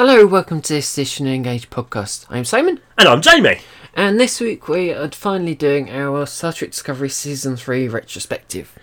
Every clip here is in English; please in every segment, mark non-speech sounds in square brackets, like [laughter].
Hello, welcome to this edition of Engage podcast. I'm Simon, And I'm Jamie. and this week we are finally doing our Star Trek Discovery Season 3 retrospective.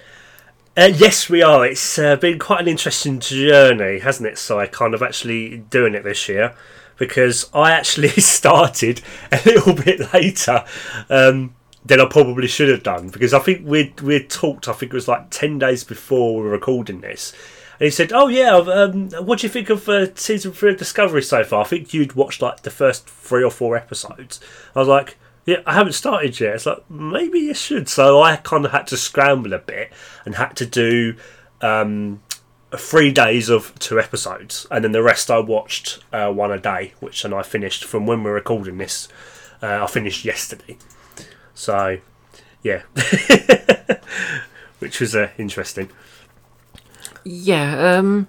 Uh, yes, we are. It's uh, been quite an interesting journey, hasn't it, Si? Kind of actually doing it this year because I actually [laughs] started a little bit later um, than I probably should have done because I think we'd, we'd talked, I think it was like 10 days before we were recording this. And he said, "Oh yeah, um, what do you think of uh, season three of Discovery so far? I think you'd watched like the first three or four episodes." I was like, "Yeah, I haven't started yet." It's like maybe you should. So I kind of had to scramble a bit and had to do um, three days of two episodes, and then the rest I watched uh, one a day, which and I finished from when we're recording this. Uh, I finished yesterday, so yeah, [laughs] which was uh, interesting. Yeah, um,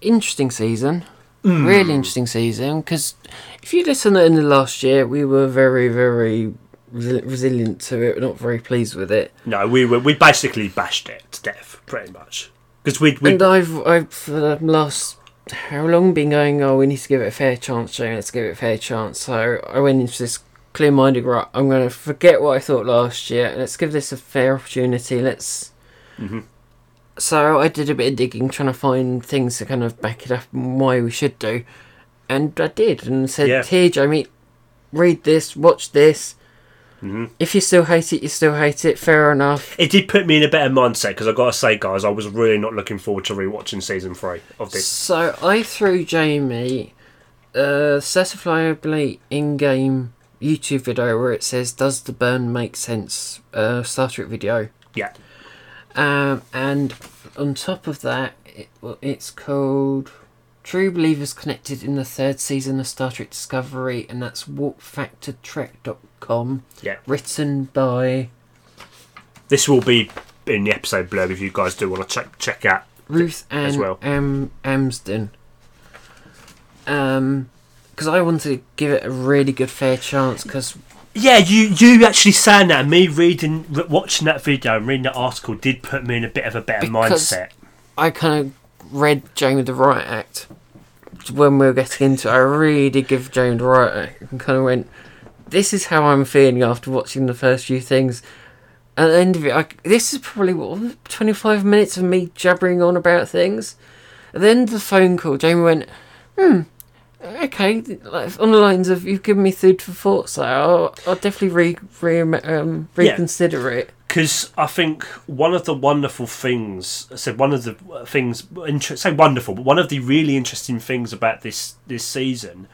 interesting season. Really interesting season because if you listen in the last year, we were very, very resi- resilient to it. We're not very pleased with it. No, we were we basically bashed it to death, pretty much. Because we And I've, I've for the last how long been going? Oh, we need to give it a fair chance, Jamie. Let's give it a fair chance. So I went into this clear-minded. Right, I'm going to forget what I thought last year. Let's give this a fair opportunity. Let's. Mhm. So I did a bit of digging, trying to find things to kind of back it up and why we should do, and I did, and said, Yeah. "Here, Jamie, read this, watch this. Mhm. If you still hate it, you still hate it. Fair enough." it did put me in a better mindset because I got to say, guys, I was really not looking forward to rewatching season three of this. So I threw Jamie a certifiably in-game YouTube video where it says, "Does the burn make sense?" Uh, Star Trek video, Yeah, um, and on top of that, it, well, it's called "True Believers Connected" in the third season of Star Trek Discovery, and that's warpfactortrek.com, yeah. written by This will be in the episode blurb if you guys do want to check check out. Ruth as Ann well. Am- Amsden. Um, because I wanted to give it a really good fair chance. Because Yeah, you you actually saying that and me reading, re- watching that video and reading that article did put me in a bit of a better Because- mindset. I kind of read Jamie the Right Act when we were getting into it. I really did give Jamie the Right Act and kind of went, "This is how I'm feeling after watching the first few things." At the end of it, I, this is probably what twenty five minutes of me jabbering on about things. At the end of the phone call, Jamie went, "Hmm, okay." Like, on the lines of, "You've given me food for thought, so I'll, I'll definitely re, re um, Yeah. reconsider it." because I think one of the wonderful things, I said one of the things, inter- say wonderful, but one of the really interesting things about this this season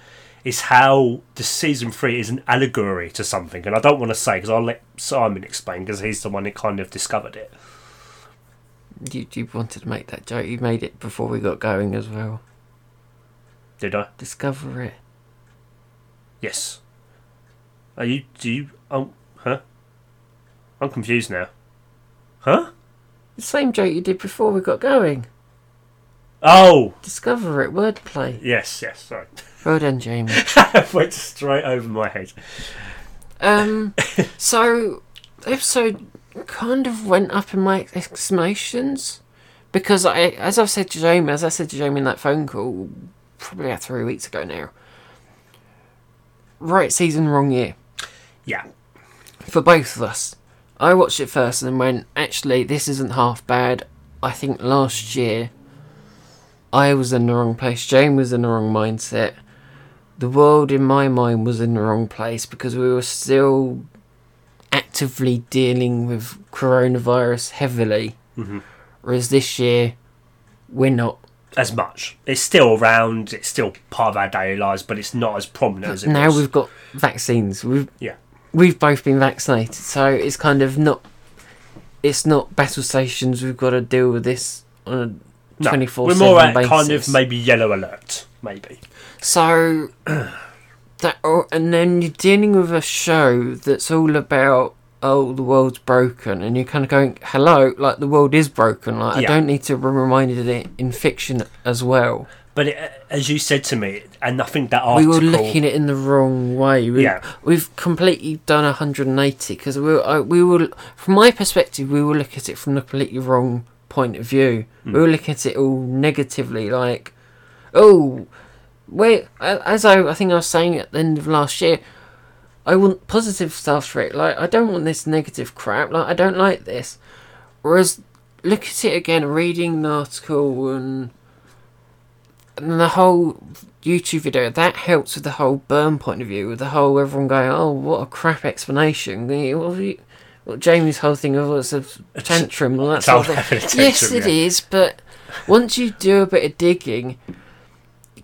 is how the season three is an allegory to something, and I don't want to say because I'll let Simon explain because he's the one that kind of discovered it. You, you wanted to make that joke. You made it before we got going as well. Did I? Discover it. Yes. Are you? Do you? Um, huh? I'm confused now. Huh? The same joke you did before we got going. Oh, Discover it. Wordplay. yes, yes. Sorry, Well done, Jamie. [laughs] went straight over my head. Um, [laughs] so the episode kind of went up in my estimations because I, as I've said to Jamie, as I said to Jamie in that phone call, probably about three weeks ago now. Right season, wrong year Yeah, for both of us. I watched it first and then went, actually, this isn't half bad. I think last year I was in the wrong place. Jane was in the wrong mindset. The world in my mind was in the wrong place because we were still actively dealing with coronavirus heavily. Mhm. Whereas this year, we're not. As much. It's still around. It's still part of our daily lives, but it's not as prominent as it now was. we've got vaccines. We've Yeah. we've both been vaccinated, so it's kind of not. It's not battle stations. We've got to deal with this on a twenty four. We're more at kind of maybe yellow alert, maybe. So [clears throat] that, oh, and then you're dealing with a show that's all about oh the world's broken, and you're kind of going hello, like the world is broken. Like I don't need to be reminded of it in fiction as well. But it, as you said to me, and I think that we were looking at it in the wrong way. We, Yeah. we've completely done 180 because we were, we were, from my perspective, we were looking at it from the completely wrong point of view. Hmm. We were looking at it all negatively, like, oh, wait, as I, I think I was saying at the end of last year, I want positive Star Trek. Like, I don't want this negative crap. Like, I don't like this. Whereas, look at it again, reading the article and, and the whole YouTube video, that helps with the whole burn point of view, with the whole everyone going, oh, what a crap explanation. What, you, what Jamie's whole thing of it's a tantrum and that sort of thing. [laughs] Yes, it is, but once you do a bit of digging,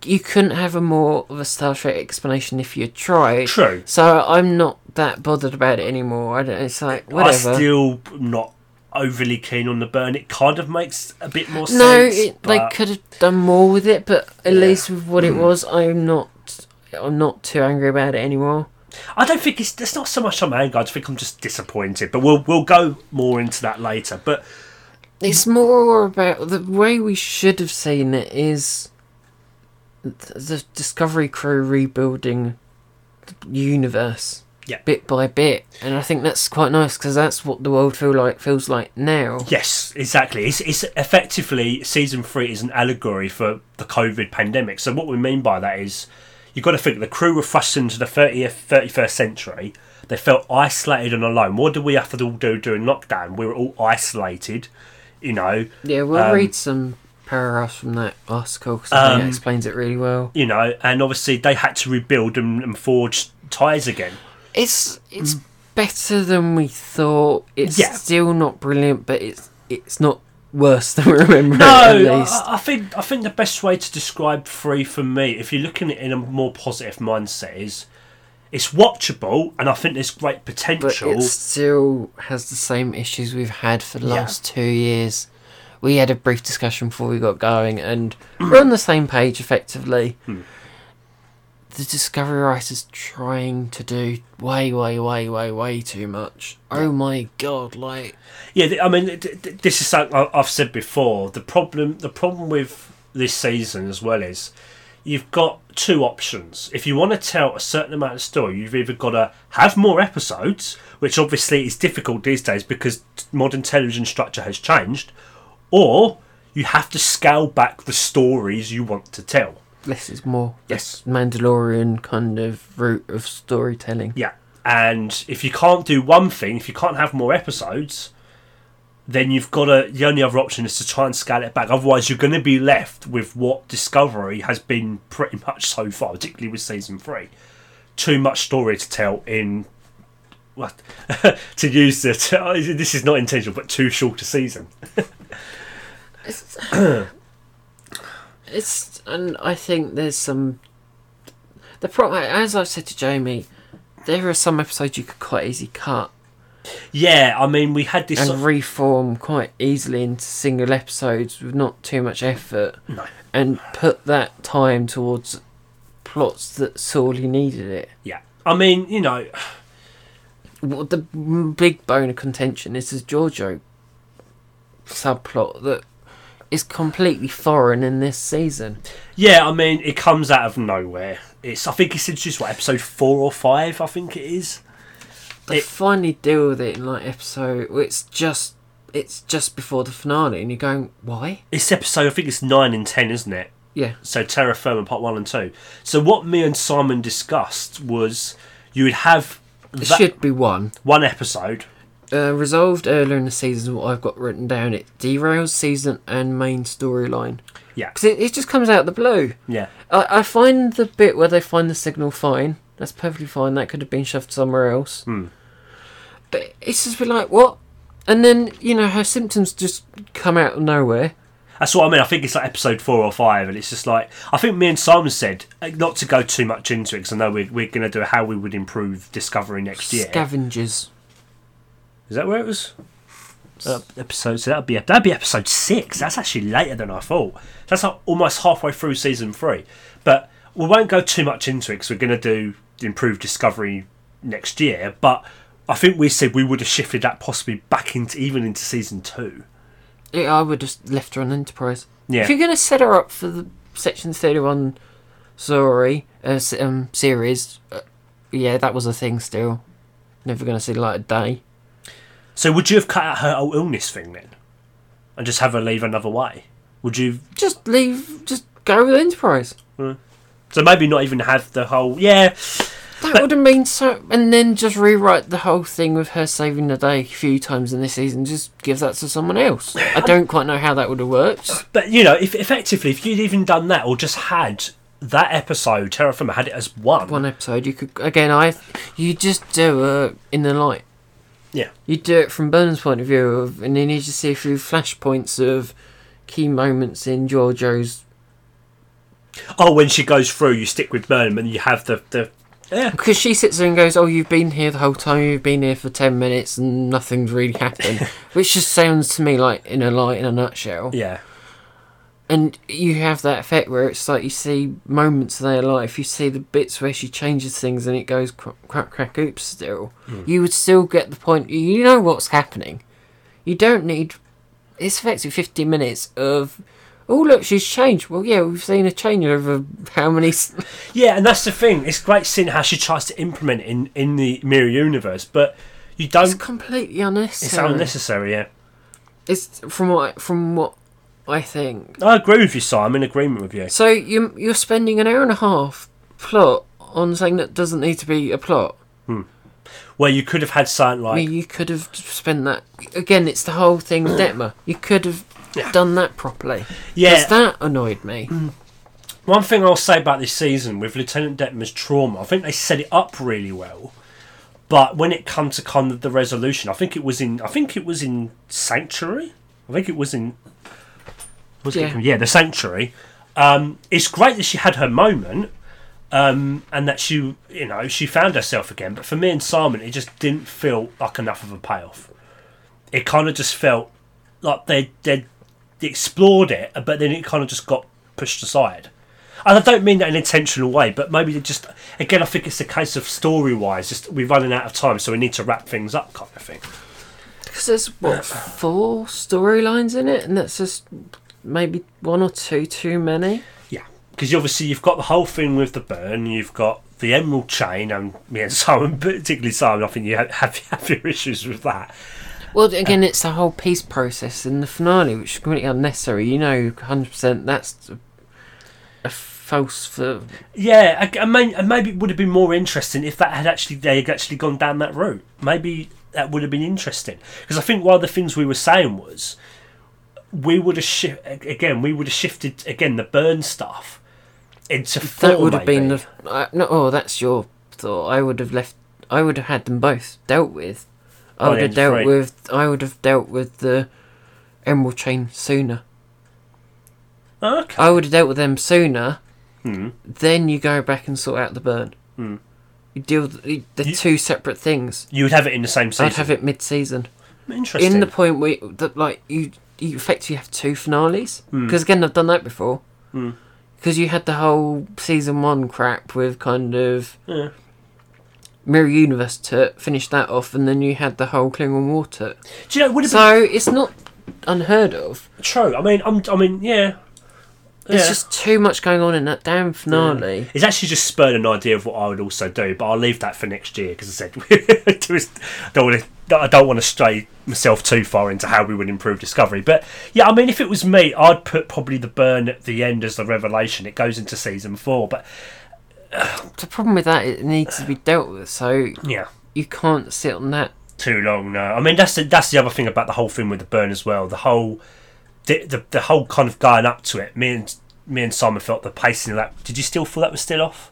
you couldn't have a more of a Star Trek explanation if you tried. True. So I'm not that bothered about it anymore. I don't. It's like whatever. I'm still not overly keen on the burn. It kind of makes a bit more sense. No, it, they could have done more with it, but at yeah. least with what it mm. was, I'm not. I'm not too angry about it anymore. I don't think it's. It's not so much I'm angry. I just think I'm just disappointed. But we'll we'll go more into that later. But it's more about the way we should have seen it is the Discovery crew rebuilding the universe yeah. bit by bit, and I think that's quite nice because that's what the world feel like feels like now. Yes, exactly. It's, it's effectively season three is an allegory for the COVID pandemic. So what we mean by that is you've got to think the crew were thrust into the 30th, 31st century. They felt isolated and alone. What did we have to do during lockdown? We were all isolated, you know. Yeah, we'll um, read some paragraphs from that article because um, it explains it really well. You know, and obviously they had to rebuild and, and forge ties again. It's it's mm. better than we thought. It's yeah. still not brilliant, but it's it's not worse [laughs] than we remember. No, it, at least. I, I, think I think the best way to describe Free for me, if you're looking at it in a more positive mindset, is it's watchable, and I think there's great potential. But it still has the same issues we've had for the yeah. last two years we had a brief discussion before we got going, and [clears throat] we're on the same page effectively. Hmm. The Discovery writers trying to do way, way, way, way, way too much. Oh my god! Like, yeah, I mean, this is something I've said before. The problem, the problem with this season as well is you've got two options. If you want to tell a certain amount of story, you've either got to have more episodes, which obviously is difficult these days because modern television structure has changed, or you have to scale back the stories you want to tell. Less is more. Yes. Mandalorian kind of route of storytelling. Yeah. And if you can't do one thing, if you can't have more episodes, then you've got to. The only other option is to try and scale it back. Otherwise, you're going to be left with what Discovery has been pretty much so far, particularly with season three. Too much story to tell in what [laughs] to use the [laughs] this is not intentional, but too short a season. It's, it's and I think there's some. The problem, as I said to Jamie, there are some episodes you could quite easily cut. Yeah, I mean, we had this and sort of... reform quite easily into single episodes with not too much effort. No. And put that time towards plots that sorely needed it. Yeah, I mean, you know, the big bone of contention is this Georgiou subplot that is completely foreign in this season. Yeah, I mean, it comes out of nowhere. It's I think it's just what episode four or five. I think it is. They it, finally deal with it in like episode. It's just it's just before the finale, and you're going, why? It's episode. I think it's nine and ten, isn't it? Yeah. So Terra Firma part one and two. So what me and Simon discussed was you would have. It should be one. One episode uh, resolved earlier in the season. What I've got written down it derails season and main storyline. Yeah, because it, it just comes out of the blue. Yeah, I, I find the bit where they find the signal fine. That's perfectly fine. That could have been shoved somewhere else. Hmm. But it's just been like what, and then you know her symptoms just come out of nowhere. That's what I mean. I think it's like episode four or five, and it's just like I think me and Simon said uh, not to go too much into it because I know we're, we're going to do how we would improve Discovery next year. Scavengers. Is that where it was? Uh, episode so that'd be that'd be episode six. That's actually later than I thought. That's like almost halfway through season three. But we won't go too much into it because we're going to do improved discovery next year. But I think we said we would have shifted that possibly back into even into season two. Yeah, I would just left her on Enterprise. Yeah. If you're going to set her up for the Section Thirty One, sorry, uh, um, series, uh, yeah, that was a thing. Still, never going to see the light of day. So would you have cut out her illness thing then, and just have her leave another way? Would you just leave? Just go with Enterprise. Hmm. So maybe not even have the whole yeah. That But- would have been so. And then just rewrite the whole thing with her saving the day a few times in this season. Just give that to someone else. I don't quite know how that would have worked. But you know, if effectively, if you'd even done that or just had that episode, Terra Firma had it as one. One episode, you could again. I you just do uh, in the light. Yeah. You do it from Burnham's point of view, of, and then you just see through flashpoints of key moments in Georgiou's. Oh, when she goes through, you stick with Burnham, and you have the the yeah. Because she sits there and goes, "Oh, you've been here the whole time. You've been here for ten minutes, and nothing's really happened," [laughs] which just sounds to me like Inner Light in a nutshell. Yeah, And you have that effect where it's like you see moments of their life. You see the bits where she changes things, and it goes crack, crack, crack, oops. Still, hmm. you would still get the point. You know what's happening. You don't need. It's effectively fifty minutes of. Oh look, she's changed. Well, yeah, we've seen a change over how many. yeah, and that's the thing. It's great seeing how she tries to implement it in in the mirror universe, but you don't. It's completely unnecessary. It's unnecessary. Yeah, It's from what from what I think. I agree with you, Si. I'm in agreement with you. So you you're spending an hour and a half plot on something that doesn't need to be a plot. Hmm. Where you could have had something I like mean, you could have spent that again. It's the whole thing with [clears throat] Detmer. You could have Yeah. done that properly. yeah. that annoyed me. One thing I'll say about this season with Lieutenant Detmer's trauma, I think they set it up really well. But when it comes to kind of the resolution, I think it was in I think it was in Sanctuary. I think it was in was it- Yeah. yeah, the Sanctuary. Um, it's great that she had her moment, um, and that she you know she found herself again. But for me and Simon, it just didn't feel like enough of a payoff. It kind of just felt like they they explored it, but then it kind of just got pushed aside. And I don't mean that in an intentional way, but maybe they just again I think it's a case of story wise, just we're running out of time, so we need to wrap things up, kind of thing. Because there's what four storylines in it, and that's just maybe one or two too many. Yeah, because obviously you've got the whole thing with the burn, you've got the emerald chain, and me and [laughs] Simon, particularly Simon, I think you have, have, have your issues with that. Well, again, it's the whole peace process in the finale, which is completely unnecessary. You know, hundred percent. That's a, a false for. Yeah, I, I mean, and maybe it would have been more interesting if that had actually they had actually gone down that route. Maybe that would have been interesting because I think one of the things we were saying was we would have shi- again we would have shifted again the burn stuff into four. That would have been the. Uh, no, oh, that's your thought. I would have left. I would have had them both dealt with. I Oh, would have dealt with. I would have dealt with the emerald chain sooner. Oh, okay. I would have dealt with them sooner. Hmm. Then you go back and sort out the burn. Hmm. You deal with the, the You- two separate things. You would have it in the same season. I'd have it mid-season. interesting. In the point where that like you you effectively have two finales Hmm. because again I've done that before. Hmm. Because you had the whole season one crap with kind of Yeah. Mirror Universe to finish that off, and then you had the whole Klingon War to. Do you know? Would have So it's not unheard of. true. I mean, I'm, I mean, yeah. There's Yeah. just too much going on in that damn finale. It's actually just spurred an idea of what I would also do, but I'll leave that for next year because I said [laughs] I don't want to. I don't want to stray myself too far into how we would improve Discovery. But yeah, I mean, if it was me, I'd put probably the burn at the end as the revelation. It goes into season four, but The problem with that, it needs to be dealt with. So yeah, you can't sit on that. too long. No, I mean that's the, that's the other thing about the whole thing with the burn as well. The whole the, the the whole kind of going up to it. Me and me and Simon felt the pacing of that. Did you still feel that was still off?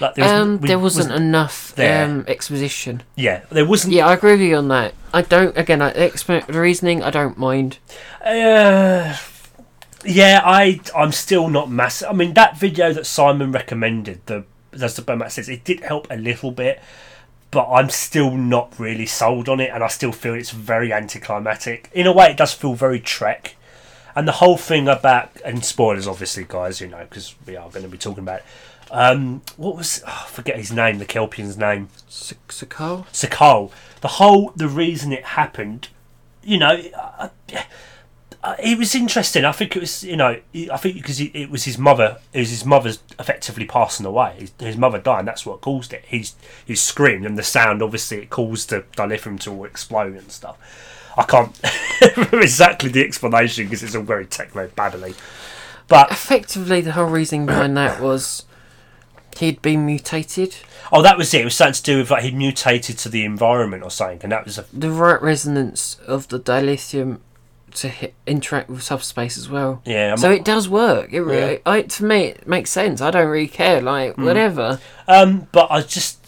Like was- um, we- there wasn't enough there. um, exposition. Yeah, there wasn't. Yeah, I agree with you on that. I don't. Again, I, exp- the reasoning I don't mind. Uh, yeah, I I'm still not massive. I mean, that video that Simon recommended, the as the Bomat says, it did help a little bit, but I'm still not really sold on it, and I still feel it's very anticlimactic. In a way, it does feel very Trek, and the whole thing about and spoilers, obviously, guys, you know, because we are going to be talking about. It. Um, what was oh, I forget his name, the Kelpien's name. Su'Kal? Su'Kal. The whole the reason it happened, you know, uh, Uh, it was interesting. I think it was, you know, I think because it, it was his mother, it was his mother's effectively passing away. His, his mother dying. That's what caused it. He's he screamed, and the sound obviously it caused the dilithium to all explode and stuff. I can't remember [laughs] exactly the explanation because it's all very techno babbly. But Effectively, the whole reason behind that was he'd been mutated. oh, that was it. It was something to do with like he'd mutated to the environment or something, and that was a The right resonance of the dilithium to hit, interact with subspace as well. yeah. I'm- So it does work. It really, Yeah. Mm. I, to me, it makes sense. I don't really care. Like whatever. Um, but I just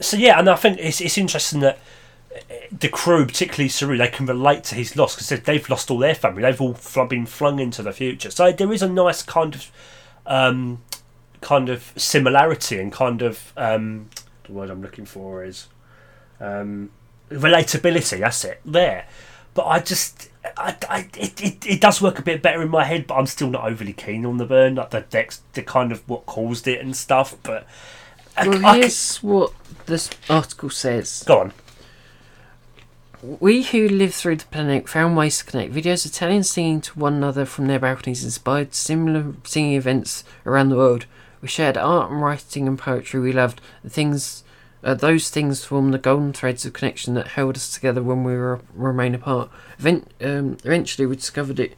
so yeah, and I think it's it's interesting that uh, the crew, particularly Saru, they can relate to his loss because they've lost all their family. They've all fl- been flung into the future. So there is a nice kind of um, kind of similarity and kind of um, the word I'm looking for is um, relatability. That's it there. But I just. I, I, it, it, it does work a bit better in my head, but I'm still not overly keen on the burn, like the decks, the kind of what caused it and stuff. But I, Well, I here's what this article says. Go on. We who lived through the pandemic found ways to connect. Videos of Italians singing to one another from their balconies inspired similar singing events around the world. We shared art and writing and poetry we loved. The things, uh, those things formed the golden threads of connection that held us together when we were remain apart. Event, um, eventually, we discovered it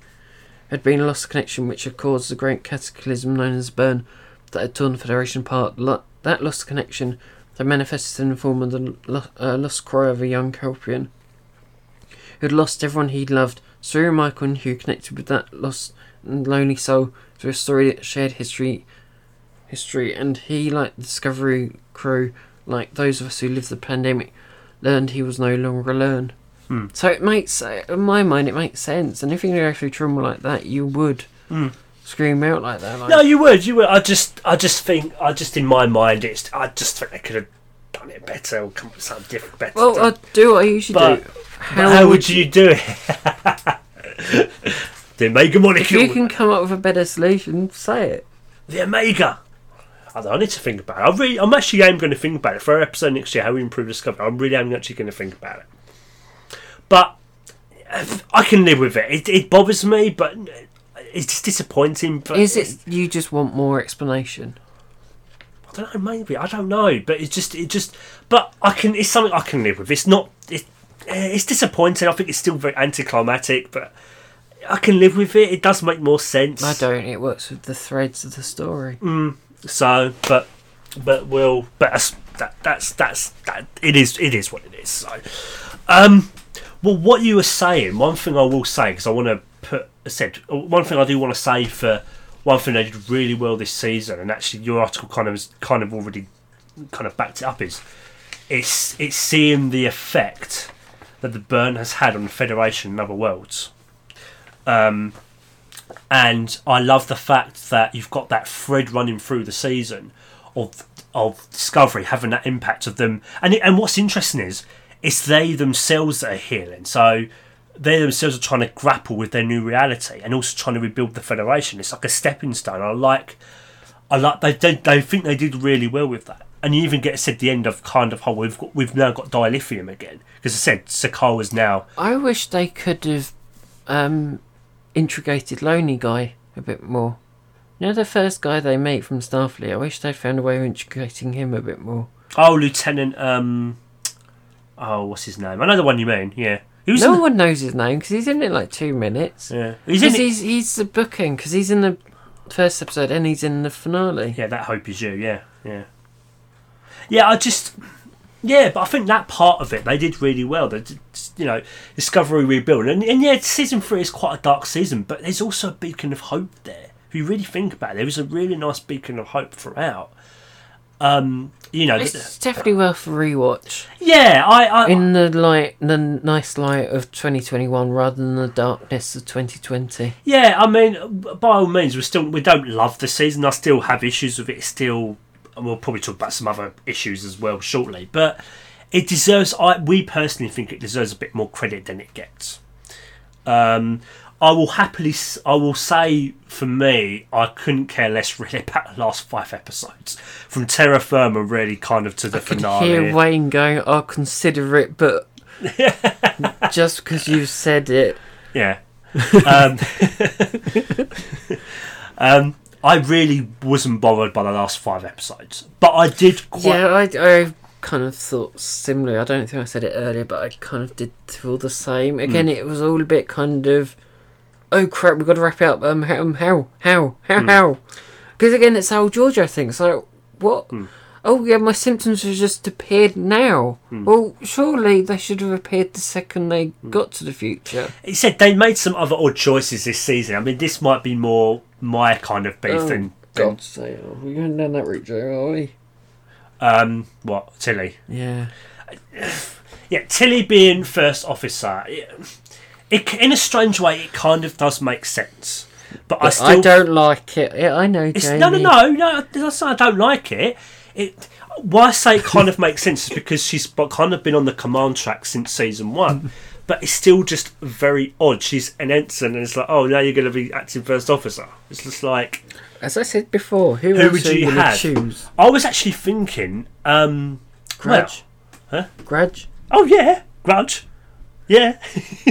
had been a lost connection which had caused the great cataclysm known as burn that had torn the Federation apart. Lo- that lost connection had manifested in the form of the lo- uh, lost cry of a young Kelpien who had lost everyone he'd loved. Sir Michael, who connected with that lost and lonely soul through a story that shared history, history, and he, like the Discovery crew, like those of us who lived the pandemic, learned he was no longer alone. Hmm. So it makes, in my mind, it makes sense. And if you're going to go through trauma like that, you would Hmm. scream out like that. Like, No, you would, you would. I just, I just think, I just in my mind, it's, I just think they could have done it better or come up with something different, better. well, I do what I usually But- do. But how, would you do it? [laughs] the Omega If molecule, you can come up with a better solution, say it. the Omega. I, don't, I need to think about it. I really, I'm actually am going to think about it for our episode next year. How we improve Discovery. I'm really am actually going to think about it. But I can live with it. It, it bothers me, but it's just disappointing. But Is it you just want more explanation? I don't know, maybe I don't know, but it's just it just. But I can. It's something I can live with. It's not. It, eh, it's disappointing. I think it's still very anticlimactic, but I can live with it. It does make more sense. I don't. It works with the threads of the story. So, but but we'll. But that's, that that's that's that. It is it is what it is. So, um, well, what you were saying. One thing I will say because I want to put. I said one thing I do want to say for one thing they did really well this season, and actually your article kind of kind of already kind of backed it up is it's it's seeing the effect that the burn has had on the Federation and other worlds. Um, and I love the fact that you've got that thread running through the season of of Discovery having that impact of them. And and what's interesting is it's they themselves that are healing. So they themselves are trying to grapple with their new reality and also trying to rebuild the Federation. It's like a stepping stone. I like, I like they they, they think they did really well with that. And you even get said the end of kind of how we've got, we've now got dilithium again because I said Su'Kal is now I wish they could have um, integrated Lonely Guy a bit more. You know the first guy they meet from Starfleet. I wish they'd found a way of integrating him a bit more. oh Lieutenant um oh what's his name I know the one you mean yeah he was no the- one knows his name because he's in it like two minutes. yeah he's in it. he's he's the booking because he's in the first episode and he's in the finale. Yeah, that hope is you. Yeah, yeah, yeah. I just, yeah, but I think that part of it they did really well. They did, you know, Discovery rebuild, and, and yeah, season three is quite a dark season, but there's also a beacon of hope there. If you really think about it, there was a really nice beacon of hope throughout. Um, you know, It's definitely worth a rewatch yeah, I, I in the light, the nice light of 2021 rather than the darkness of 2020. Yeah, I mean, by all means, we still we don't love the season. I still have issues with it. Still, and we'll probably talk about some other issues as well shortly. But it deserves. I we personally think it deserves a bit more credit than it gets. Um, I will happily. I will say for me, I couldn't care less really [laughs] about the last five episodes from Terra Firma, really kind of to the I could finale. hear Wayne going, "I'll consider it," but [laughs] just because you've said it, Yeah. Um, [laughs] um, I really wasn't bothered by the last five episodes, but I did quite. yeah, I, I kind of thought similarly. I don't think I said it earlier, but I kind of did feel the same. Hmm. Again, it was all a bit kind of oh crap, we've got to wrap it up. Um, how, um, how, how, how, Hmm. how? Because again, it's old Georgiou I think. It's like what? Hmm. Oh yeah, my symptoms have just appeared now. Hmm. Well, surely they should have appeared the second they got to the future. He said they made some other odd choices this season. I mean, this might be more my kind of beef Oh, than, than God sake, are we going down that route, Joe? Are we? um, what Tilly. Yeah. Yeah, Tilly being first officer. It, it, in a strange way, it kind of does make sense. But, I still I don't like it. Yeah, I know, It's, Jamie. no, no, no, no. I don't like it. It. Why I say it kind of makes sense is because she's kind of been on the command track since season one, but it's still just very odd. She's an ensign, and it's like, oh, now you're going to be acting first officer. It's just like As I said before, who, Who would you have? choose? I was actually thinking, um, Grudge. Huh? Grudge. oh yeah, Grudge, yeah. [laughs]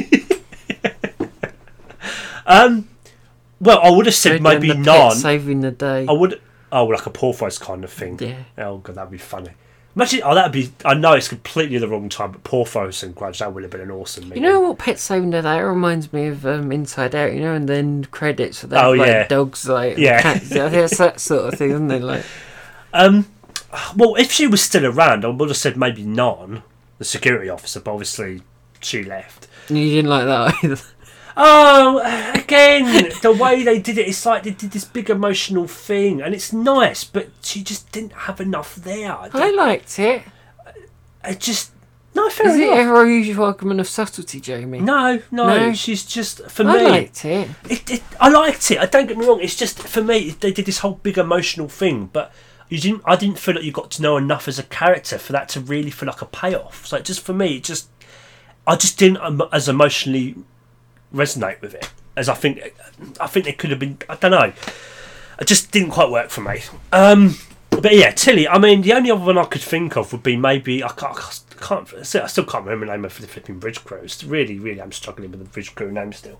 um, well, I would have said maybe none. Saving the day. I would. Oh, like a porpoise kind of thing. Yeah. Oh god, that'd be funny. Imagine. Oh, that'd be. I know it's completely the wrong time, but porpoise and grudge that would have been an awesome. You know what Pet the Day reminds me of um, Inside Out, you know, and then credits for that Oh, like yeah. dogs like Yeah. cats. Yeah, [laughs] it's that sort of thing, isn't it? Like Um. Well, if she was still around, I would have said maybe Nhan, the security officer. But obviously, she left. you didn't like that either. Oh, again, the way they did it, it's like they did this big emotional thing, and it's nice, but she just didn't have enough there. I, liked it. I just no fair Is it enough. ever a usual argument of subtlety, Jamie? No, no, No? she's just for I me. liked it. It, it, I liked it. I don't get me wrong. It's just for me, they did this whole big emotional thing, but you didn't. I didn't feel like you got to know enough as a character for that to really feel like a payoff. So just for me, it just I just didn't um, as emotionally resonate with it as I think. I think it could have been. I don't know. It just didn't quite work for me. Um, but yeah, Tilly. I mean, the only other one I could think of would be maybe I can't. I can't I still can't remember the name of the flipping bridge crew. It's really, really, I'm struggling with the bridge crew name still.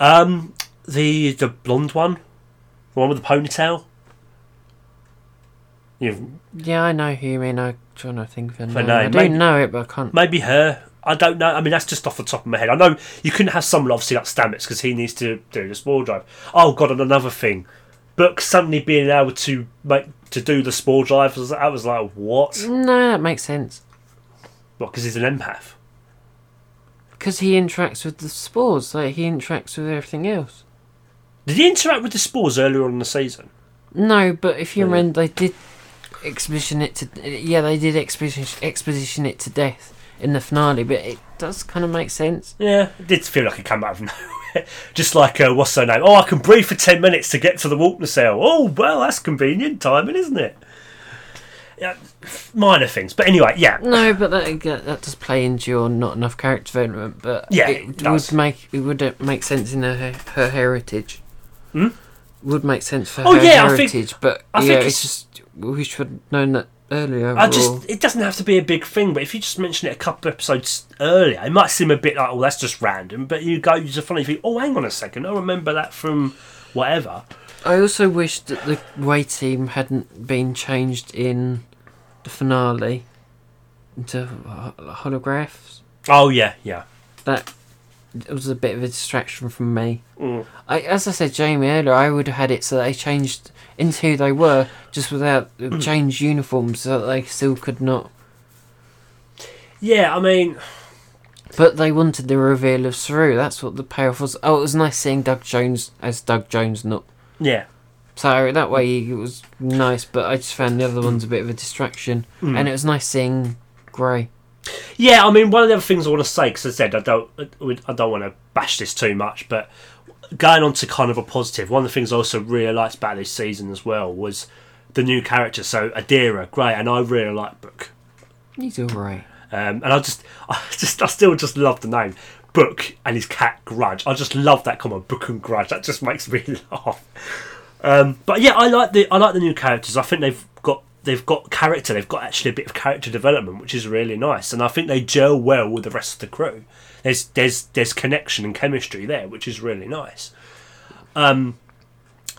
Um, the the blonde one, the one with the ponytail. You Yeah, I know who you mean. I'm trying to think of her Her name. I do maybe- know it, but I can't. maybe her. I don't know. I mean, that's just off the top of my head. I know you couldn't have someone obviously like Stamets because he needs to do the spore drive. Oh god, and another thing, Book suddenly being able to make to do the spore drive. was- I was like, what? No, that makes sense. What? Because he's an empath. Because he interacts with the spores, like he interacts with everything else. Did he interact with the spores earlier on in the season? No, but if you Really? remember, they did exposition it to. Yeah, they did exposition exposition it to death in the finale, but it does kind of make sense. Yeah, it did feel like it came out of [laughs] nowhere. Just like, uh, what's her name? Oh, I can breathe for 10 minutes to get to the Walkner cell. Oh, well, that's convenient timing, isn't it? Yeah, minor things. But anyway, yeah. No, but that that does play into your not enough character development. But Yeah, it, it does. would make it would uh, make sense in her her heritage. Hmm? Would make sense for Oh, her yeah, I think- heritage, but I yeah, think it's, it's- just we should have known that earlier. I or- just, it doesn't have to be a big thing, but if you just mention it a couple of episodes earlier, it might seem a bit like, oh, that's just random. But you go, you a funny thing. oh, hang on a second, I remember that from whatever. I also wish that the way team hadn't been changed in the finale into holographs. Oh, yeah, yeah. That it was a bit of a distraction from me. Mm. I, as I said, Jamie earlier, I would have had it so they changed into who they were, just without [clears throat] changed uniforms, so that they still could not. Yeah, I mean, But they wanted the reveal of Saru. That's what the payoff was. Oh, it was nice seeing Doug Jones as Doug Jones, not yeah. So that way it was nice, but I just found the other ones a bit of a distraction. Mm. And it was nice seeing Grey. Yeah, I mean, one of the other things I want to say, because I said I don't, I don't want to bash this too much, but going on to kind of a positive, one of the things I also really liked about this season as well was the new character. So Adira, great, and I really like Book, He's alright. um, and I just, [laughs] I just, I still just love the name Book and his cat Grudge. I just love that common Book and Grudge. That just [laughs] makes me [laughs] laugh. Um, but yeah, I like the, I like the new characters. I think they've got. They've got character. They've got actually a bit of character development, which is really nice, and I think they gel well with the rest of the crew. There's there's there's connection and chemistry there, which is really nice. Um,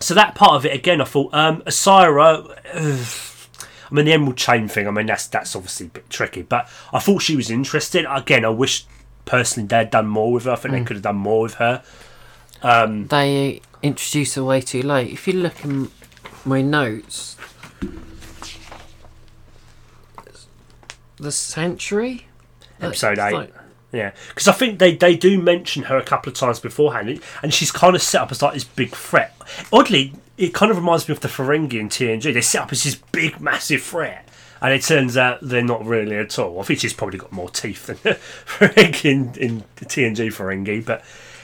so that part of it again, I thought um, Osyraa. [sighs] I mean the Emerald Chain thing. I mean that's that's obviously a bit tricky, but I thought she was interesting. Again, I wish personally they'd done more with her. I think they could have done more with her. Um, They introduce her way too late. If you look in my notes, the Sanctuary Episode eight. like- Yeah, because I think they, they do mention her a couple of times beforehand, and she's kind of set up as like this big threat. Oddly, it kind of reminds me of the Ferengi in TNG. They set up as this big, massive threat, and it turns out they're not really at all. I think she's probably got more teeth than [laughs] Ferengi in, in TNG Ferengi, but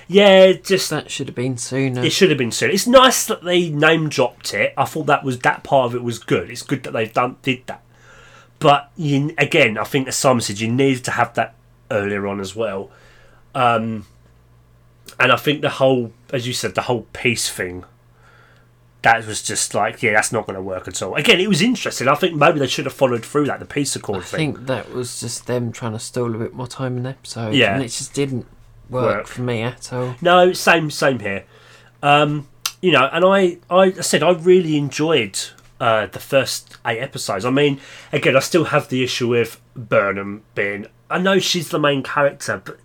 yeah, just that should have been sooner. it should have been sooner. It's nice that they name dropped it. I thought that was that part of it was good. It's good that they've done did that. But you, again, I think as Simon said, you needed to have that earlier on as well. Um, and I think the whole, as you said, the whole peace thing. That was just like, yeah, that's not going to work at all. Again, it was interesting. I think maybe they should have followed through that the peace accord I thing. I think that was just them trying to steal a bit more time in the episode. Yeah. And it just didn't work, Work. for me at all. No, same same here. Um, you know, and I, I said I really enjoyed uh, the first eight episodes. I mean, again, I still have the issue with Burnham being. I know she's the main character, but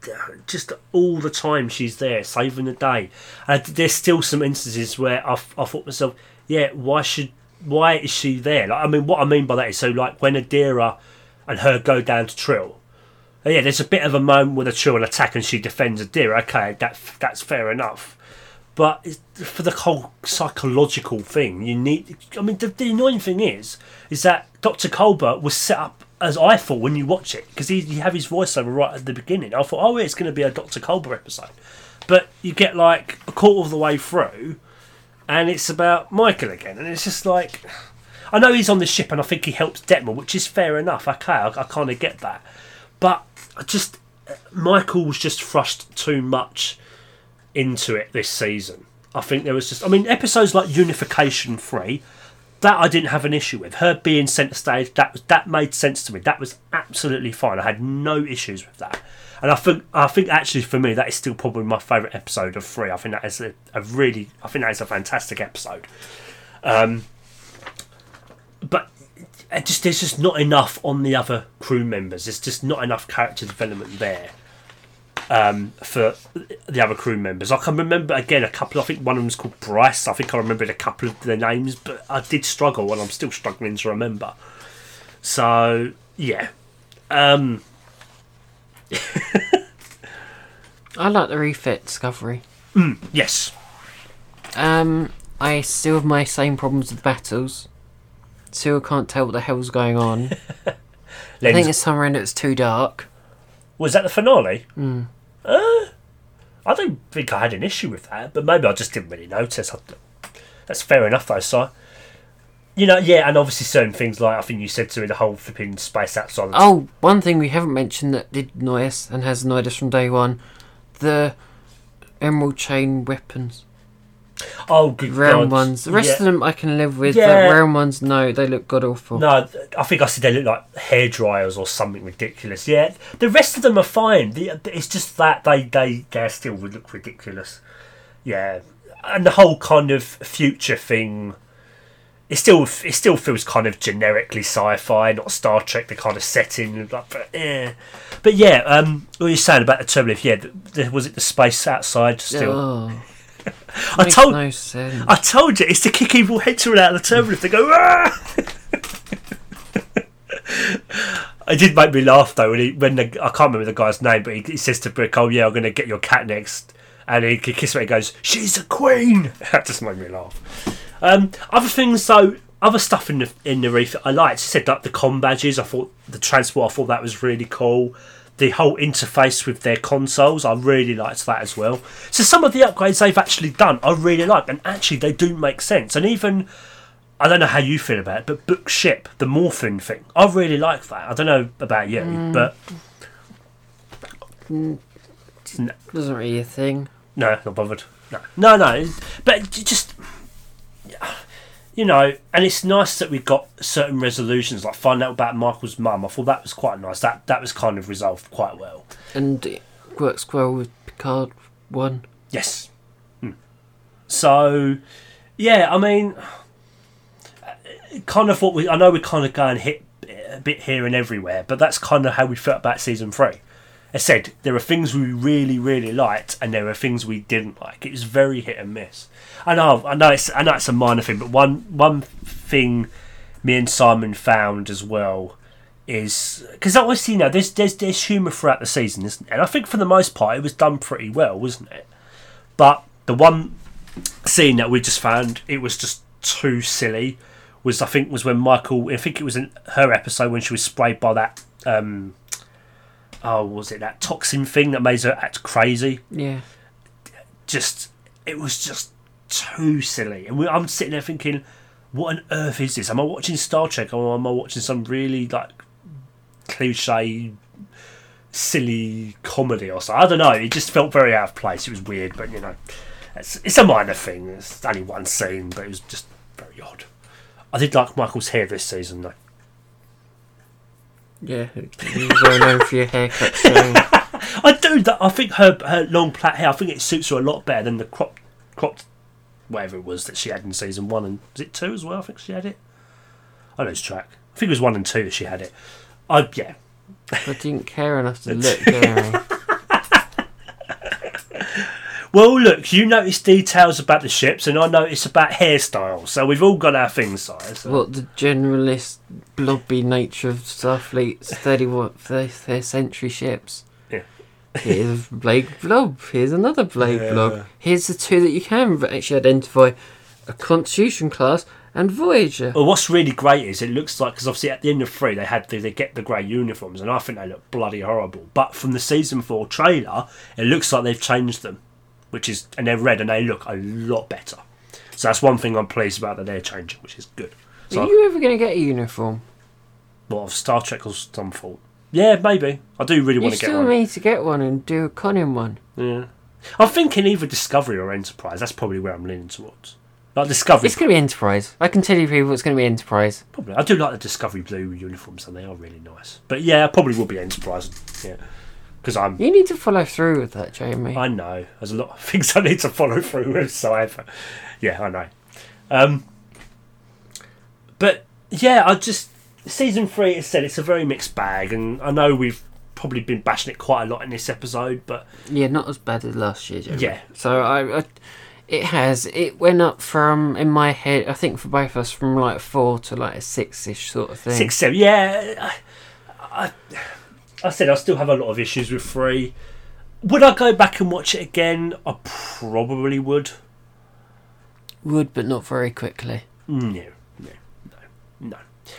just all the time she's there saving the day. Uh, there's still some instances where I, I thought myself, yeah, why should why is she there? Like, I mean, what I mean by that is so like when Adira and her go down to Trill, uh, yeah, there's a bit of a moment where the Trill attack and she defends Adira. Okay, that that's fair enough. But for the whole psychological thing, you need. I mean, the, the annoying thing is, is that Dr. Culber was set up as I thought when you watch it because he you have his voiceover right at the beginning. I thought, oh, it's going to be a Dr. Culber episode, but you get like a quarter of the way through, and it's about Michael again, and it's just like. I know he's on the ship, and I think he helps Detmer, which is fair enough. Okay, I, I kind of get that, but I just Michael was just thrust too much into it this season. I think there was just, I mean, episodes like Unification Three, that I didn't have an issue with. Her being centre stage, that that made sense to me. That was absolutely fine. I had no issues with that. And I think, I think actually for me, that is still probably my favourite episode of three. I think that is a, a really, I think that is a fantastic episode. Um, but just there's just not enough on the other crew members. There's just not enough character development there um, for the other crew members. I can remember again a couple. I think one of them's called Bryce. I think I remembered a couple of their names, but I did struggle, and I'm still struggling to remember. So yeah, um, [laughs] I like the refit discovery. yes, Um, I still have my same problems with battles. Still can't tell what the hell's going on. [laughs] I think this time around it was too dark. was that the finale? I don't think I had an issue with that, but maybe I just didn't really notice. I, that's fair enough, though. So, you know, yeah, and obviously certain things like I think you said to me the whole flipping space outside. Oh, one thing we haven't mentioned that did annoy us and has annoyed us from day one the emerald chain weapons. Oh, good Round God. ones. The rest Yeah. of them I can live with, Yeah. but round ones, no, they look god awful. No, I think I said they look like hair dryers or something ridiculous. Yeah, the rest of them are fine. The, it's just that they they they still would look ridiculous. Yeah, and the whole kind of future thing. It still it still feels kind of generically sci-fi, not Star Trek. The kind of setting, like, but, eh. but yeah. Um, what you're saying about the turbulence? Yeah, the, the, was it the space outside? Still, Oh, I told no sense. I told you, it's to kick evil heads all out of the turbulence. They go, ah! [laughs] It did make me laugh though when he when the I can't remember the guy's name, but he, he says to Brick, "Oh yeah, I'm going to get your cat next," and he, he kisses her. and goes, "She's a queen." [laughs] That just made me laugh. Um, other things though, other stuff in the in the reef I liked. She said like the com badges. I thought the transport. I thought that was really cool. The whole interface with their consoles, I really liked that as well. So some of the upgrades they've actually done, I really like, and actually they do make sense. And even I don't know how you feel about it, but book ship, the morphine thing, I really like that. I don't know about you, mm. but mm. Wasn't really a thing. no, not bothered. No, no, no. But just, you know, and it's nice that we got certain resolutions, like find out about Michael's mum. I thought that was quite nice. That that was kind of resolved quite well. And it works well with Picard 1. Yes. Hmm. So, yeah, I mean, kind of what we. I know we're kind of going hit a bit here and everywhere, but that's kind of how we felt about season three. I said there are things we really, really liked, and there are things we didn't like. It was very hit and miss. I know, I know, it's I know it's a minor thing, but one one thing me and Simon found as well is because obviously you know there's there's there's humour throughout the season, isn't it? And I think for the most part it was done pretty well, wasn't it? But the one scene that we just found it was just too silly was I think was when Michael I think it was in her episode when she was sprayed by that um oh was it that toxin thing that made her act crazy? Yeah. just it was just too silly. And we, I'm sitting there thinking what on earth is this? Am I watching Star Trek or am I watching some really like cliche silly comedy or something? I don't know. It just felt very out of place. It was weird but you know it's, it's a minor thing. It's only one scene but it was just very odd. I did like Michael's hair this season though Yeah. [laughs] You're well known for your haircut. So [laughs] I do that. I think her her long plait hair. I think it suits her a lot better than the cropped cropped whatever it was that she had in season one and was it two as well? I think she had it. I lose track. I think it was one and two that she had it. I yeah. I didn't care enough to [laughs] look, Gary. Well, look, you notice details about the ships, and I notice about hairstyles. So we've all got our things, size. What the generalist, blobby nature of Starfleet's 31st century ships. Yeah. Here's Blake Blob. Here's another Blake Yeah. Blob. Here's the two that you can actually identify: a Constitution class and Voyager. Well, what's really great is it looks like because obviously at the end of three they had they, they get the grey uniforms, and I think they look bloody horrible. But from the season four trailer, it looks like they've changed them, which is and they're red and they look a lot better. So that's one thing I'm pleased about that they're changing, which is good. So Are you ever going to get a uniform? well, of Star Trek or some fault. Yeah, maybe. I do really want to get still one. need to get one and do a conning one. Yeah. I'm thinking either Discovery or Enterprise. That's probably where I'm leaning towards. Like Discovery, It's going to be Enterprise. I can tell you people it's going to be Enterprise. probably. I do like the Discovery blue uniforms, and they are really nice. But yeah, I probably will be Enterprise. Yeah, because I'm. You need to follow through with that, Jamie. I know there's a lot of [laughs] things I need to follow through with. So I've, yeah, I know. Um, but yeah, I just season three. As said, it's a very mixed bag, and I know we've probably been bashing it quite a lot in this episode, but Yeah, not as bad as last year, Jamie. Yeah. So I, I, it has. It went up from in my head. I think for both of us, from like four to like a six-ish sort of thing. Six, seven, yeah. I, I, I said I still have a lot of issues with three. Would I go back and watch it again? I probably would. Would, but not very quickly. Mm, no, no, no, no.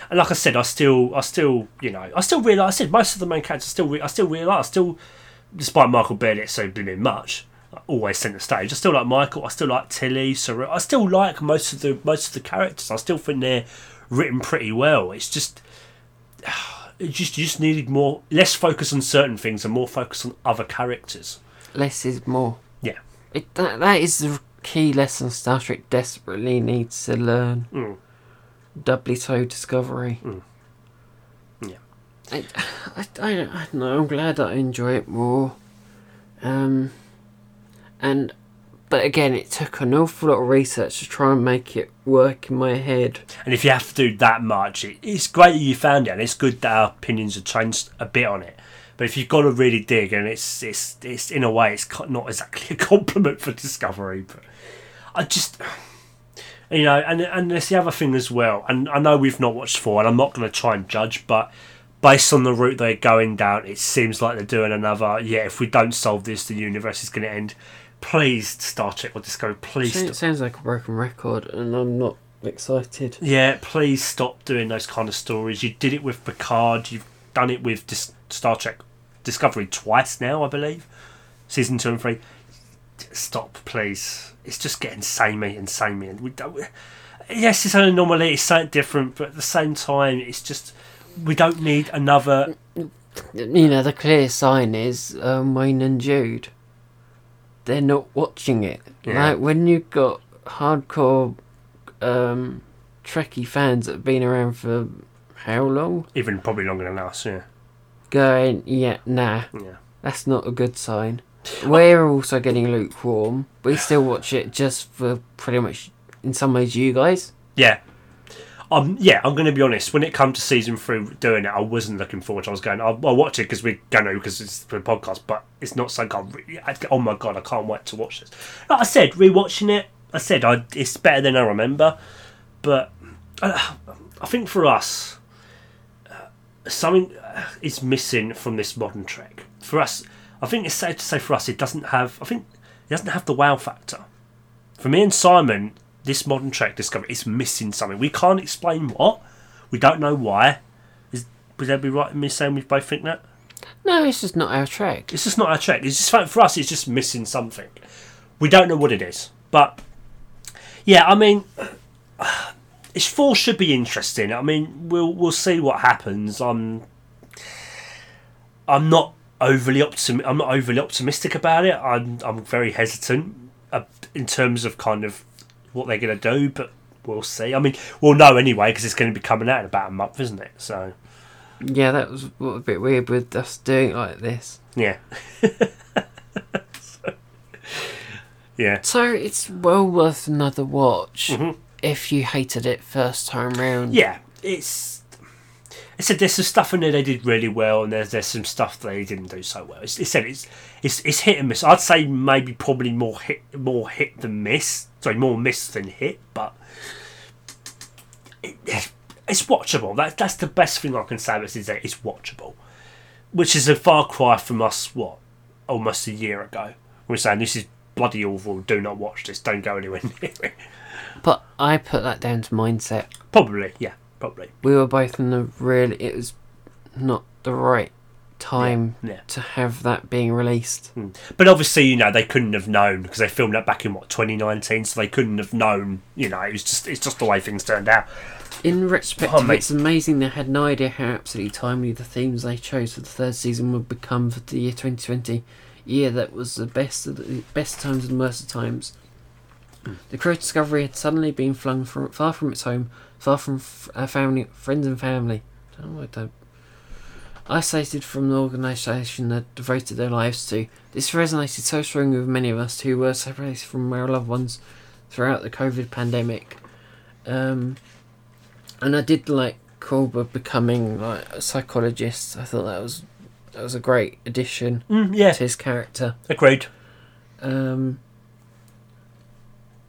And like I said, I still, I still, you know, I still realise. I said most of the main characters still, re- I still realise. I still, despite Michael Burnham so been much, always centre stage. I still like Michael. I still like Tilly. So I still like most of the most of the characters. I still think they're written pretty well. It's just, it just you just needed more, less focus on certain things and more focus on other characters. Less is more. Yeah. It, that, that is the key lesson Star Trek desperately needs to learn. Mm. Doubly so Discovery. Mm. Yeah. I, I, I, don't, I don't know. I'm glad that I enjoy it more. Um, and but again, it took an awful lot of research to try and make it work in my head. And if you have to do that much, it, it's great that you found it, and it's good that our opinions have changed a bit on it. But if you've got to really dig, and it's it's it's in a way, it's not exactly a [laughs] compliment for Discovery, but I just. You know, and and there's the other thing as well. And I know we've not watched four, and I'm not going to try and judge, but based on the route they're going down, it seems like they're doing another. Yeah, if we don't solve this, the universe is going to end. Please, Star Trek or Discovery, please It stop. sounds like a broken record, and I'm not excited. Yeah, please stop doing those kind of stories. You did it with Picard. You've done it with Dis- Star Trek Discovery twice now, I believe. Season two and three. Stop, please. It's just getting samey and samey, and we don't. Yes, it's an anomaly. It's something different, but at the same time, it's just we don't need another. You know, the clear sign is um, Wayne and Jude. They're not watching it. Yeah. Like when you've got hardcore um, Trekkie fans that have been around for how long? Even probably longer than us. Yeah, Going, yeah, nah, yeah. that's not a good sign. We're also getting lukewarm. We still watch it just for pretty much, in some ways, you guys. Yeah. Um, yeah, I'm going to be honest. When it come to season three doing it, I wasn't looking forward. to. I was going, I'll, I'll watch it because we're going to because it's for the podcast, but it's not something I'm really. I, oh my god, I can't wait to watch this. Like I said, rewatching it, I said I, it's better than I remember, but uh, I think for us, uh, something uh, is missing from this modern Trek. For us, I think it's safe to say for us, it doesn't have. I think it doesn't have the wow factor. For me and Simon, this modern Trek Discovery is missing something. We can't explain what. We don't know why. Is would that be right in me saying we both think that? No, it's just not our track. It's just not our Trek. It's just for us. It's just missing something. We don't know what it is, but yeah, I mean, [sighs] it's four should be interesting. I mean, we'll we'll see what happens. I'm I'm not overly optim- I'm not overly optimistic about it. I'm I'm very hesitant uh, in terms of kind of what they're going to do, but we'll see. I mean, we'll know anyway because it's going to be coming out in about a month, isn't it? So Yeah, that was a bit weird with us doing it like this. yeah. So- [laughs] yeah. So it's well worth another watch Mhm. if you hated it first time round. Yeah, it's. It said there's some stuff in there they did really well, and there's there's some stuff they didn't do so well. It's, it said it's it's it's hit and miss. I'd say maybe probably more hit more hit than miss. Sorry, more miss than hit, but it, it's watchable. That that's the best thing I can say. Is that it's watchable, which is a far cry from us. What almost a year ago, we we're saying this is bloody awful. Do not watch this. Don't go anywhere near it. But I put that down to mindset. Probably, yeah, probably. We were both in the really. It was not the right time Yeah. to have that being released. Hmm. But obviously, you know, they couldn't have known because they filmed that back in what 2019, so they couldn't have known. You know, it was just it's just the way things turned out. In retrospect, Oh, it's amazing they had no idea how absolutely timely the themes they chose for the third season would become for the year 2020. Year that was the best of the best times and worst of times. Hmm. The crew of Discovery had suddenly been flung from, far from its home, far from f- uh, family, friends and family. I don't know what that- Isolated from the organisation that devoted their lives to. This resonated so strongly with many of us who were separated from our loved ones throughout the COVID pandemic. Um, and I did like Culber becoming like a psychologist. I thought that was that was a great addition Mm, yeah, to his character. agreed. Um,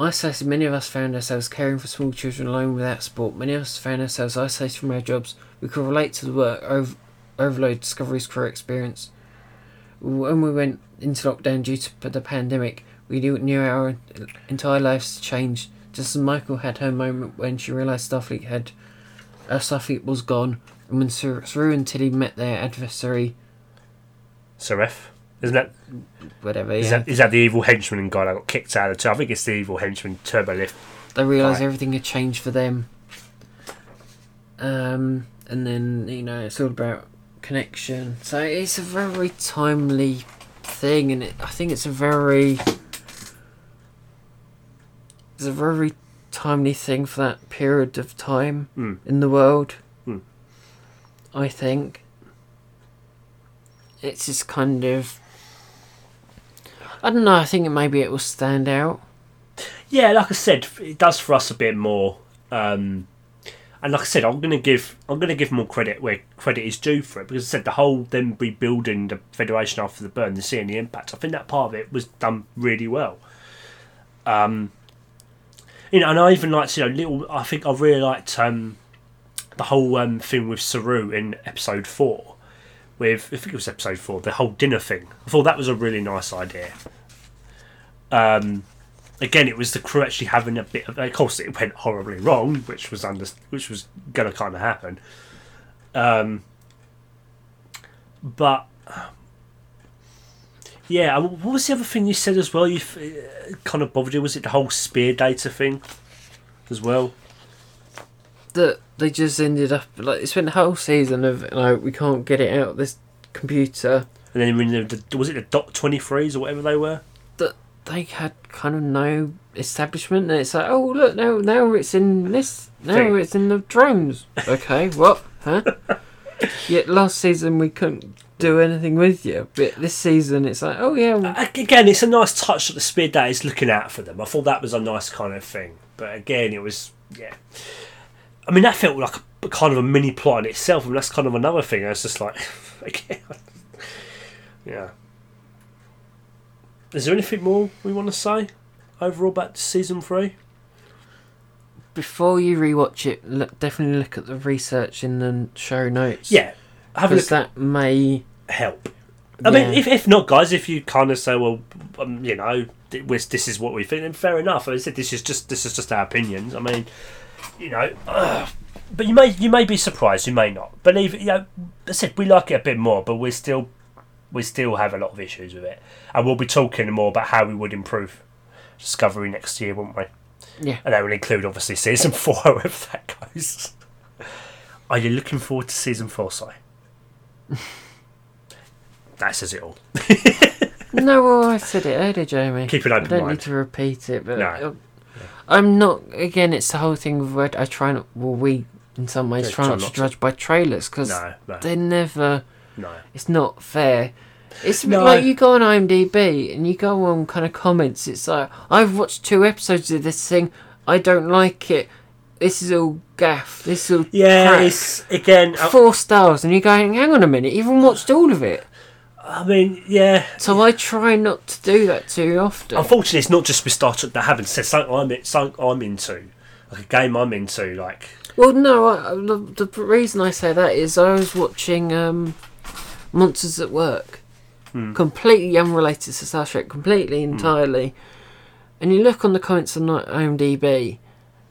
isolated, many of us found ourselves caring for small children alone without support. Many of us found ourselves isolated from our jobs. We could relate to the work ov- overload discoveries career experience. When we went into lockdown due to the pandemic, we knew, our entire lives changed. Just as Michael had her moment when she realised Starfleet had, uh, Starfleet was gone, and when Saru and Tilly met their adversary, Seraph, isn't that whatever, is yeah, that is that the evil henchman guy that got kicked out of the? I think it's the evil henchman Turbo Lift. they realise Right. everything had changed for them. Um, and then you know it's all about connection. So it's a very timely thing, and it, I think it's a very it's a very timely thing for that period of time Mm. in the world. Mm. I think it's just kind of. I don't know. I think maybe it will stand out. Yeah, like I said, it does for us a bit more. Um, and like I said, I'm gonna give I'm gonna give more credit where credit is due for it because I said the whole them rebuilding the federation after the burn and seeing the impact. I think that part of it was done really well. Um, you know, and I even liked you know little. I think I really liked um, the whole um, thing with Saru in episode four. With I think it was episode four, the whole dinner thing. I thought that was a really nice idea. Um, again, it was the crew actually having a bit of. Of course, it went horribly wrong, which was under, which was to kind of happen. Um, but yeah, what was the other thing you said as well? You uh, kind of bothered you. Was it the whole sphere data thing as well? That they just ended up like it's been a whole season of like we can't get it out of this computer And then when the, the was it the dot twenty threes or whatever they were? that they had kind of no establishment and it's like oh look now now it's in this now Thing. it's in the drones okay what huh [laughs] yet last season we couldn't do anything with you but this season it's like oh yeah A- Again, it's a nice touch that the sphere data is looking out for them. I thought that was a nice kind of thing. But again, it was yeah. I mean, that felt like a, kind of a mini plot in itself, and that's kind of another thing. I was just like, [laughs] okay, yeah. Is there anything more we want to say overall about season three? Before you rewatch it, look, definitely look at the research in the show notes. Yeah, because that may. help. I mean, if, if not, guys, if you kind of say, well, um, you know, this this is what we think, then fair enough. I said this is just this is just our opinions. I mean, you know, but you may you may be surprised, you may not. Believe you know, I said we like it a bit more, but we still we still have a lot of issues with it, and we'll be talking more about how we would improve Discovery next year, won't we? Yeah. And that will include obviously season [laughs] four, however that goes. Are you looking forward to season four, Si? [laughs] that says it all. [laughs] No, well, I said it earlier, Jamie. Keep an I open don't mind. need to repeat it, but No. Uh, I'm not. Again, it's the whole thing of where I try not. Well, we in some ways Yeah, try try not to not to. judge by trailers because No, no, they're never. no. It's not fair. It's No. like you go on IMDb and you go on kind of comments. It's like I've watched two episodes of this thing. I don't like it. This is all gaff. This is all Yeah, crap. it's again. I, four stars, and you're going, hang on a minute. You even watched all of it. I mean, yeah. So I try not to do that too often. Unfortunately, it's not just with Star Trek that haven't said something I'm in- something I'm into, like a game I'm into. Like, Well, no, I, the, the reason I say that is I was watching um, Monsters at Work, Hmm. completely unrelated to Star Trek, completely entirely. And you look on the comments on IMDb,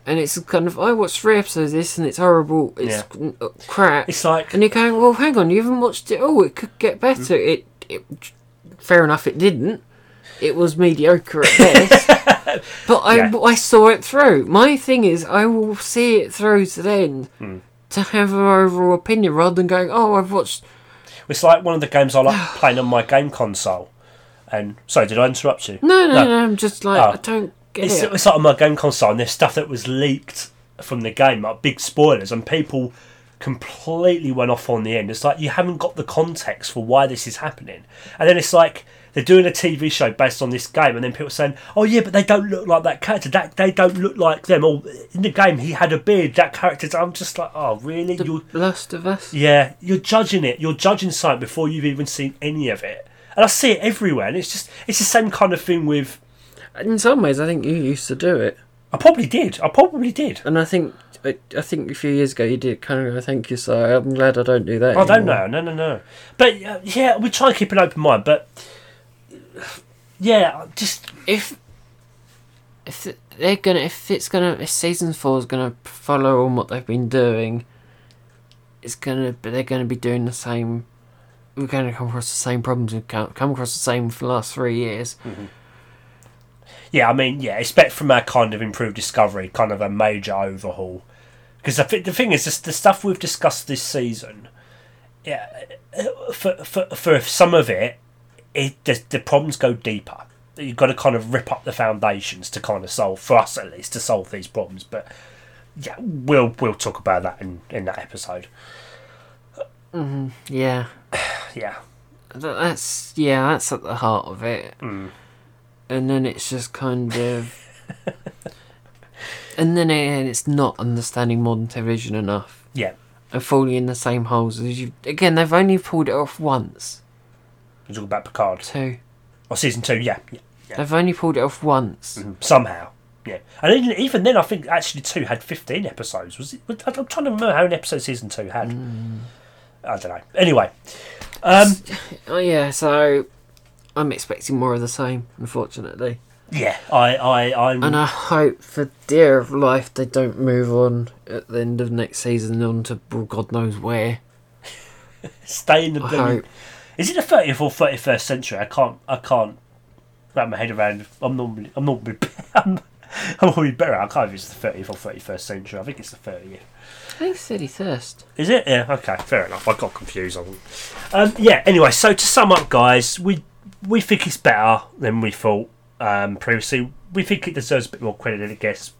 and it's kind of I watched three episodes of this, and it's horrible. It's Yeah. uh, crap. it's like and you're going, well, hang on, you haven't watched it all. It could get better. Hmm. It, it, fair enough, it didn't. It was mediocre at best. [laughs] but I, Yeah. I saw it through. My thing is, I will see it through to the end Hmm. to have an overall opinion rather than going, oh, I've watched. it's like one of the games I like [sighs] playing on my game console. And sorry, did I interrupt you? No, no, No. no. I'm just like, Oh. I don't get It's, it. it's like on my game console, and there's stuff that was leaked from the game, like big spoilers, and people completely went off on the end. It's like you haven't got the context for why this is happening, and then it's like they're doing a TV show based on this game, and then people saying, "Oh yeah, but they don't look like that character. That they don't look like them." Or in the game, he had a beard. That character. I'm just like, oh really? The You're Last of Us. yeah, you're judging it. You're judging something before you've even seen any of it. And I see it everywhere, and it's just it's the same kind of thing with. In some ways, I think you used to do it, I probably did. I probably did. and I think. I, I think a few years ago you did kind of go, thank you, so I'm glad I don't do that. I don't anymore." know. No, no, no. But uh, yeah, we try and keep an open mind. But yeah, just if if they're gonna if it's gonna if season four is gonna follow on what they've been doing, it's gonna but they're gonna be doing the same. We're gonna come across the same problems we've come come across the same for the last three years. Yeah. I mean, yeah. Expect from our kind of improved discovery, kind of a major overhaul. Because the, the thing is, just the stuff we've discussed this season, yeah, uh, for for for some of it, it the, the problems go deeper. You've got to kind of rip up the foundations to kind of solve, for us at least, to solve these problems. But yeah, we'll we'll talk about that in in that episode. Yeah, [sighs] Yeah, that's yeah, that's at the heart of it. Mm. And then it's just kind of, and then it, it's not understanding modern television enough yeah. and falling in the same holes as you. Again, they've only pulled it off once, You talk about Picard two. or season two. Yeah, yeah. Yeah. They've only pulled it off once. somehow. Yeah, and even, even then, I think actually two had fifteen episodes. Was it? I'm trying to remember how many episodes season two had. I don't know. Anyway, um, [laughs] Oh yeah, so I'm expecting more of the same, unfortunately. yeah, I, I, I'm. And I hope for dear of life they don't move on at the end of next season on to well, God knows where. [laughs] stay in the. I blooming- hope. Is it the thirtieth or thirty first century? I can't. I can't wrap my head around. I'm normally. I'm normally. [laughs] I'm, I'm normally better. I can't. If it's the thirtieth or thirty first century. I think it's the thirtieth. I think City Thirst. Is it? Yeah. Okay. Fair enough. I got confused. on Um, yeah. Anyway, so to sum up, guys, we we think it's better than we thought um, previously. We think it deserves a bit more credit than it gets.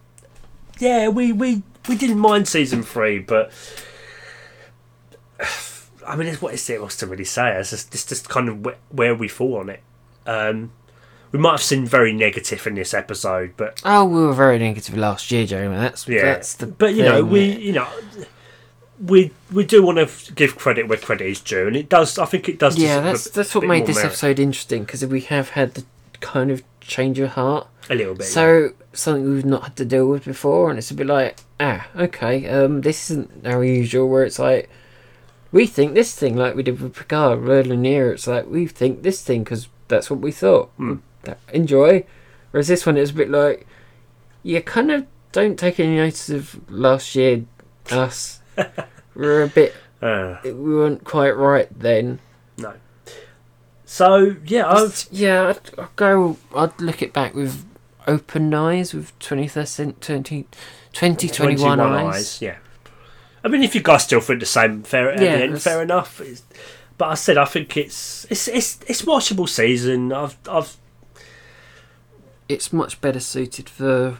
Yeah, we we we didn't mind season three, but [sighs] I mean, it's, what is it? What's to really say? It's just, it's just kind of wh- where we fall on it. Um, we might have seen very negative in this episode, but Oh, we were very negative last year, Jeremy. That's yeah. that's the. but you know, thing. we you know. We we do want to give credit where credit is due, and it does. I think it does. Yeah, that's a that's what made this merit. episode interesting because we have had the kind of change of heart. a little bit. yeah. So something we've not had to deal with before, and it's a bit like, ah, okay, um, this isn't our usual. Where it's like, we think this thing, like we did with Picard earlier in the year. It's like we think this thing because that's what we thought. That- Enjoy. Whereas this one, it's a bit like, you kind of don't take any notice of last year us. [laughs] We're a bit, Uh, we weren't quite right then. no. So yeah, I've, Yeah, I'd, I'd go. I'd look it back with open eyes, with 21st cent- 20, 2021 eyes. Yeah. I mean, if you guys still think the same, fair at Yeah, the end, fair enough. It's, but I said I think it's it's it's it's watchable season. I've I've It's much better suited for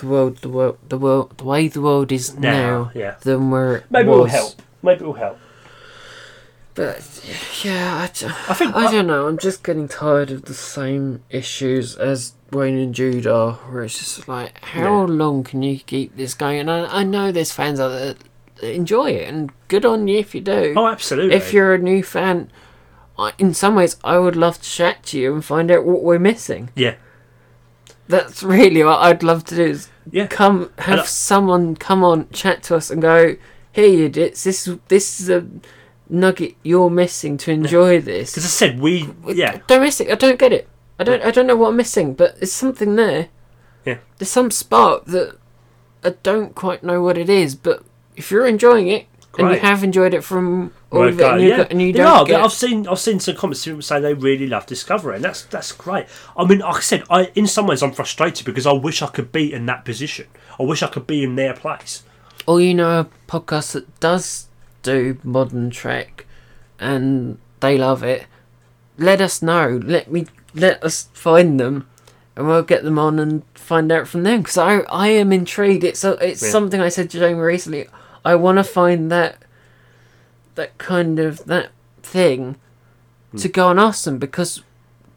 the world, the world, the world, the way the world is now, now, yeah. than where it Maybe was. it'll help. Maybe it'll help. But yeah, I, I think I don't know. I'm just getting tired of the same issues as Wayne and Jude are, where it's just like, how Yeah. long can you keep this going? And I, I know there's fans out there that enjoy it, and good on you if you do. Oh, absolutely. if you're a new fan, I, in some ways, I would love to chat to you and find out what we're missing. yeah, That's really what I'd love to do. Is yeah, come have someone come on, chat to us, and go, "Here, you dits. This is this is a nugget you're missing to enjoy this." because I said we. Yeah, Don't miss it. I don't get it. I don't. I don't know what I'm missing, but there's something there. Yeah. There's some spark that I don't quite know what it is, but if you're enjoying it and you have enjoyed it from all Well, of it, and you, yeah. got- and you There don't are, get I've seen I've seen some comments people say they really love Discovery, and that's that's great. I mean, like I said, I in some ways I'm frustrated because I wish I could be in that position. I wish I could be in their place. or you know a podcast that does do modern Trek and they love it, let us know. Let me let us find them, and we'll get them on and find out from them. Because I I am intrigued. It's a, it's Yeah. something I said to Jamie recently. I want to find that that kind of that thing to Hmm. go and ask them because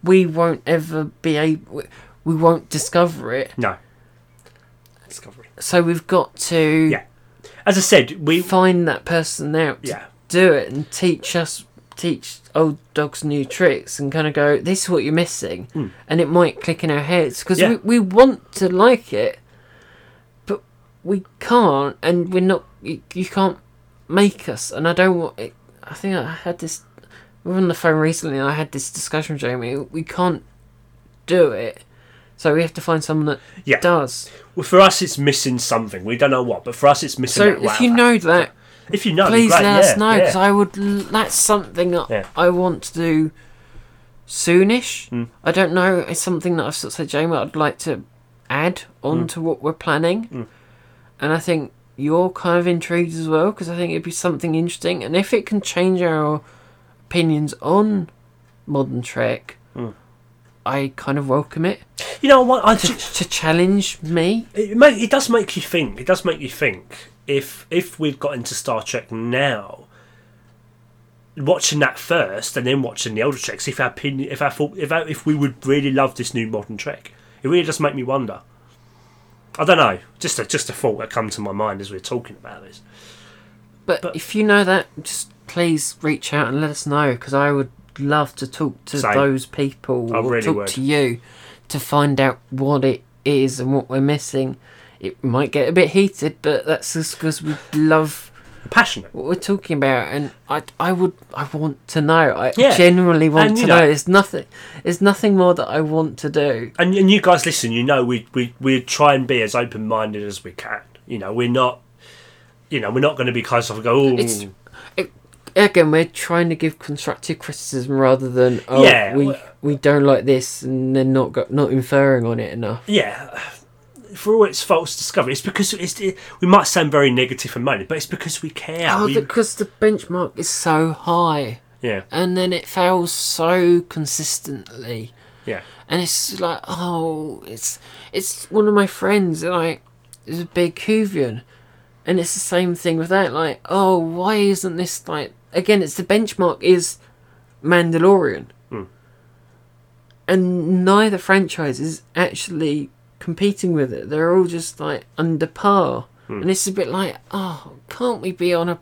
we won't ever be able. We won't discover it. No, Discovery. So we've got to Yeah. As I said, we find that person out to yeah do it and teach us teach old dogs new tricks and kind of go this is what you're missing Hmm. and it might click in our heads because Yeah. we, we want to like it we can't and we're not you, you can't make us and i don't want it i think i had this we were on the phone recently and i had this discussion with jamie we can't do it so we have to find someone that yeah. does Well, for us, it's missing something. We don't know what, but for us, it's missing. so if wow you know that if you know, please great, let yeah, us know yeah. because I would. That's something that Yeah. I want to do soonish. Mm. I don't know. It's something that I've sort of said, Jamie. I'd like to add on Mm. to what we're planning, Mm. And I think you're kind of intrigued as well because I think it'd be something interesting, and if it can change our opinions on modern Trek. Mm. I kind of welcome it You know what? I to, just, to challenge me. it, make, it does make you think. It does make you think. If if we've got into Star Trek now, watching that first and then watching the older Treks, if our opinion, if our thought, if our, if we would really love this new modern Trek, it really does make me wonder. I don't know. Just a just a thought that come to my mind as we're talking about this. But, But- if you know that, just please reach out and let us know because I would love to talk to Same. those people I or really talk would. to you to find out what it is and what we're missing. It might get a bit heated, but that's just because we love Passionate. what we're talking about, and I, I would, I want to know. I Yeah. genuinely want And, to know. know- There's nothing, there's nothing more that I want to do. And, and you guys listen, you know, we, we, we try and be as open minded as we can. You know, we're not, you know, we're not going to be close off and go, oh, It's- mm. Again, we're trying to give constructive criticism rather than oh, Yeah, we well- we don't like this, and then not go, not inferring on it enough. yeah. For all its false discovery, it's because it's, it, we might sound very negative and moaning, but it's because we care. Oh, we, because the benchmark is so high, yeah, and then it fails so consistently, yeah, and it's like, oh, it's it's one of my friends, like, is a big Whovian, and it's the same thing with that. Like, oh, why isn't this like again? It's the benchmark is Mandalorian, Hmm. and neither franchise is actually competing with it. They're all just like under par, Hmm. and it's a bit like, oh, can't we be on a,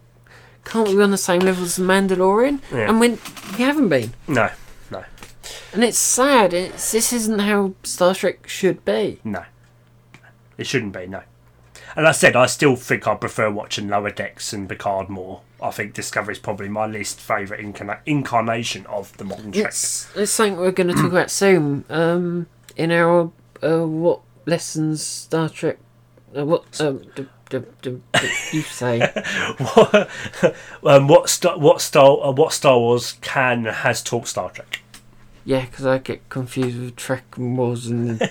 can't we be on the same level as the Mandalorian? Yeah. And when we haven't been, No, no, and it's sad. It's this isn't how Star Trek should be. no. It shouldn't be, no. And I said, I still think I prefer watching Lower Decks and Picard more. I think Discovery is probably my least favourite incarna- incarnation of the modern Trek. It's, it's something we're going to talk [clears throat] about soon. Um, in our uh, what lessons Star Trek, uh, what um, d- d- d- d- you say? [laughs] what, um, what, Star, what, Star, uh, what Star Wars can has taught Star Trek? Yeah, because I get confused with Trek and Wars and. [laughs]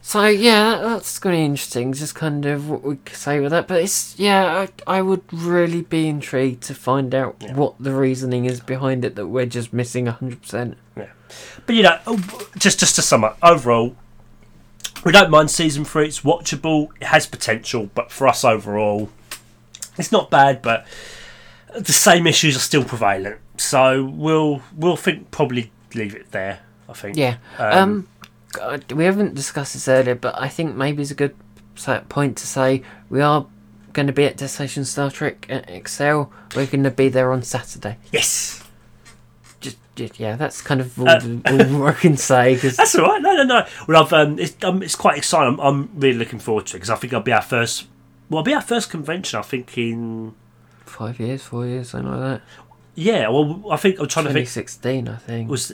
so yeah, that- that's going to be interesting. Just kind of what we could say with that, but it's yeah, I, I would really be intrigued to find out Yeah. what the reasoning is behind it that we're just missing hundred percent. Yeah, But you know, just just to sum up, overall, we don't mind season three. It's watchable. It has potential, but for us overall, it's not bad. But the same issues are still prevalent. So we'll we'll think probably leave it there. I think. Yeah. Um, Um, we haven't discussed this earlier, but I think maybe it's a good point to say we are going to be at Destination Star Trek at Excel. We're going to be there on Saturday. Yes. Yeah, that's kind of all, Uh, all I can say That's all right. No, no, no. Well, I've um, it's, um, it's quite exciting. I'm, I'm really looking forward to it because I think I'll be our first. Well, it'll be our first convention. I think in five years, four years, something like that. yeah. Well, I think I'm trying to think. 2016, I think. Was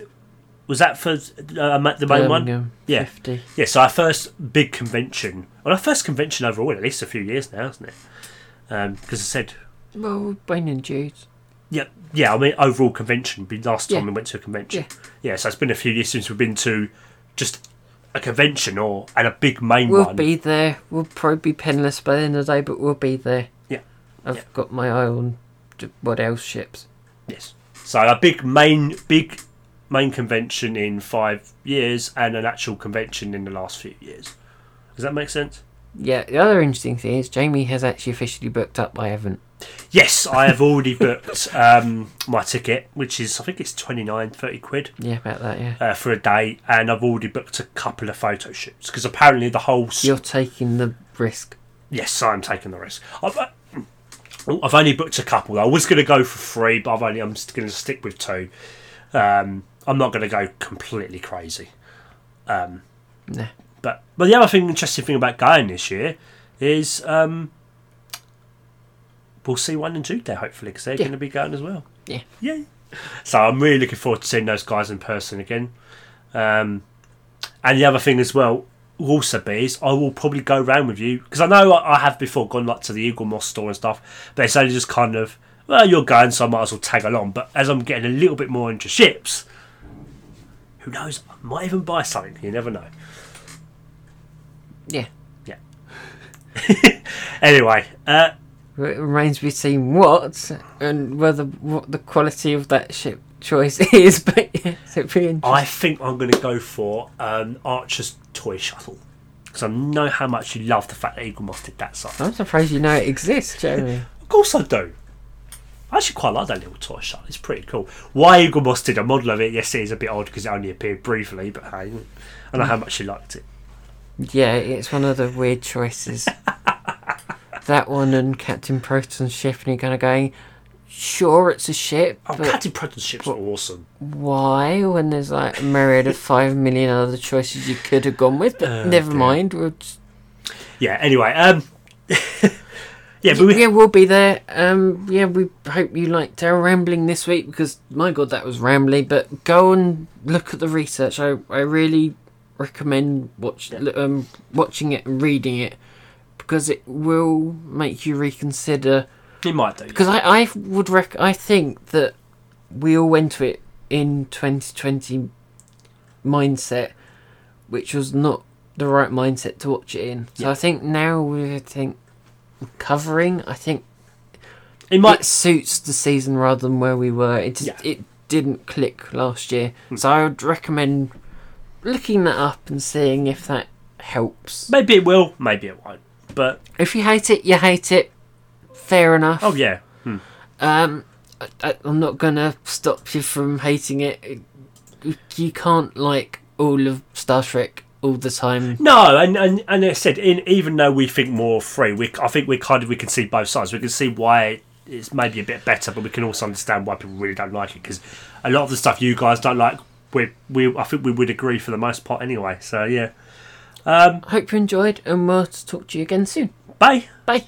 was that for uh, the main one? Birmingham, Yeah. 50. Yeah, so our first big convention, well, our first convention overall, in at least a few years now, isn't it? Because I said, Well, Wayne and Jude. Yeah, yeah. I mean, overall convention. Be last time Yeah. we went to a convention. Yeah. so it's been a few years since we've been to just a convention or and a big main We'll one. be there. We'll probably be penniless by the end of the day, but we'll be there. Yeah. I've Yeah. got my eye on what else ships. Yes. So a big main big main convention in five years and an actual convention in the last few years. Does that make sense? Yeah, the other interesting thing is Jamie has actually officially booked up. I haven't. Yes, I have already [laughs] booked um, my ticket, which is I think it's 29, 30 quid. Yeah, about that. Yeah, uh, for a day, and I've already booked a couple of photo shoots because apparently the whole. you're taking the risk. Yes, I'm taking the risk. I've, uh, I've only booked a couple. I was going to go for three, but I've only I'm going to stick with two. Um, I'm not going to go completely crazy. Um, Nah. But but the other thing, interesting thing about going this year is um, we'll see one and two there hopefully because they're Yeah. going to be going as well. Yeah. yeah. So I'm really looking forward to seeing those guys in person again. Um, and the other thing as well will also be is I will probably go round with you because I know I I have before gone like to the Eaglemoss store and stuff, but it's only just kind of well you're going, so I might as well tag along. But as I'm getting a little bit more into ships, who knows? I might even buy something. You never know. Yeah. Yeah. [laughs] anyway, uh, It remains to be seen what and whether what the quality of that ship choice [laughs] is. But yeah, so it'd be interesting. I think I'm going to go for um, Archer's toy shuttle because I know how much you love the fact that Eaglemoss did that side. I'm surprised you know it exists, Jamie. [laughs] Of course I do. I actually quite like that little toy shuttle. It's pretty cool. Why Eaglemoss did a model of it, yes, it is a bit odd because it only appeared briefly, but hey, I know how much you liked it. Yeah, it's one of the weird choices. [laughs] that one and Captain Proton's ship, and you're kind of going, sure, it's a ship, Oh, but Captain Predator ships are awesome. why? When there's like a myriad of five million other choices you could have gone with, but Oh, never dear. mind. We'll just, Yeah. Anyway, um, [laughs] yeah, but we, yeah, we'll be there. Um, yeah, we hope you liked our rambling this week because my god, that was rambly. But go and look at the research. I I really recommend watch um watching it and reading it because it will make you reconsider. it might do. Because I I would rec I think that we all went to it in 2020 mindset, which was not the right mindset to watch it in. So Yeah. I think now we think covering. I think It might. it suits the season rather than where we were. It just, Yeah. Hmm. it didn't click last year, so I would recommend looking that up and seeing if that helps. Maybe it will. Maybe it won't. But If you hate it, you hate it. Fair enough. oh yeah, hmm. Um, I, I'm not gonna stop you from hating it. you can't like all of Star Trek all the time. No, and and, and I said, in, even though we think more free, we I think we kind of we can see both sides. We can see why it's maybe a bit better, but we can also understand why people really don't like it because a lot of the stuff you guys don't like, we we I think we would agree for the most part anyway. So yeah, I hope you enjoyed, and we'll talk to you again soon. bye. Bye.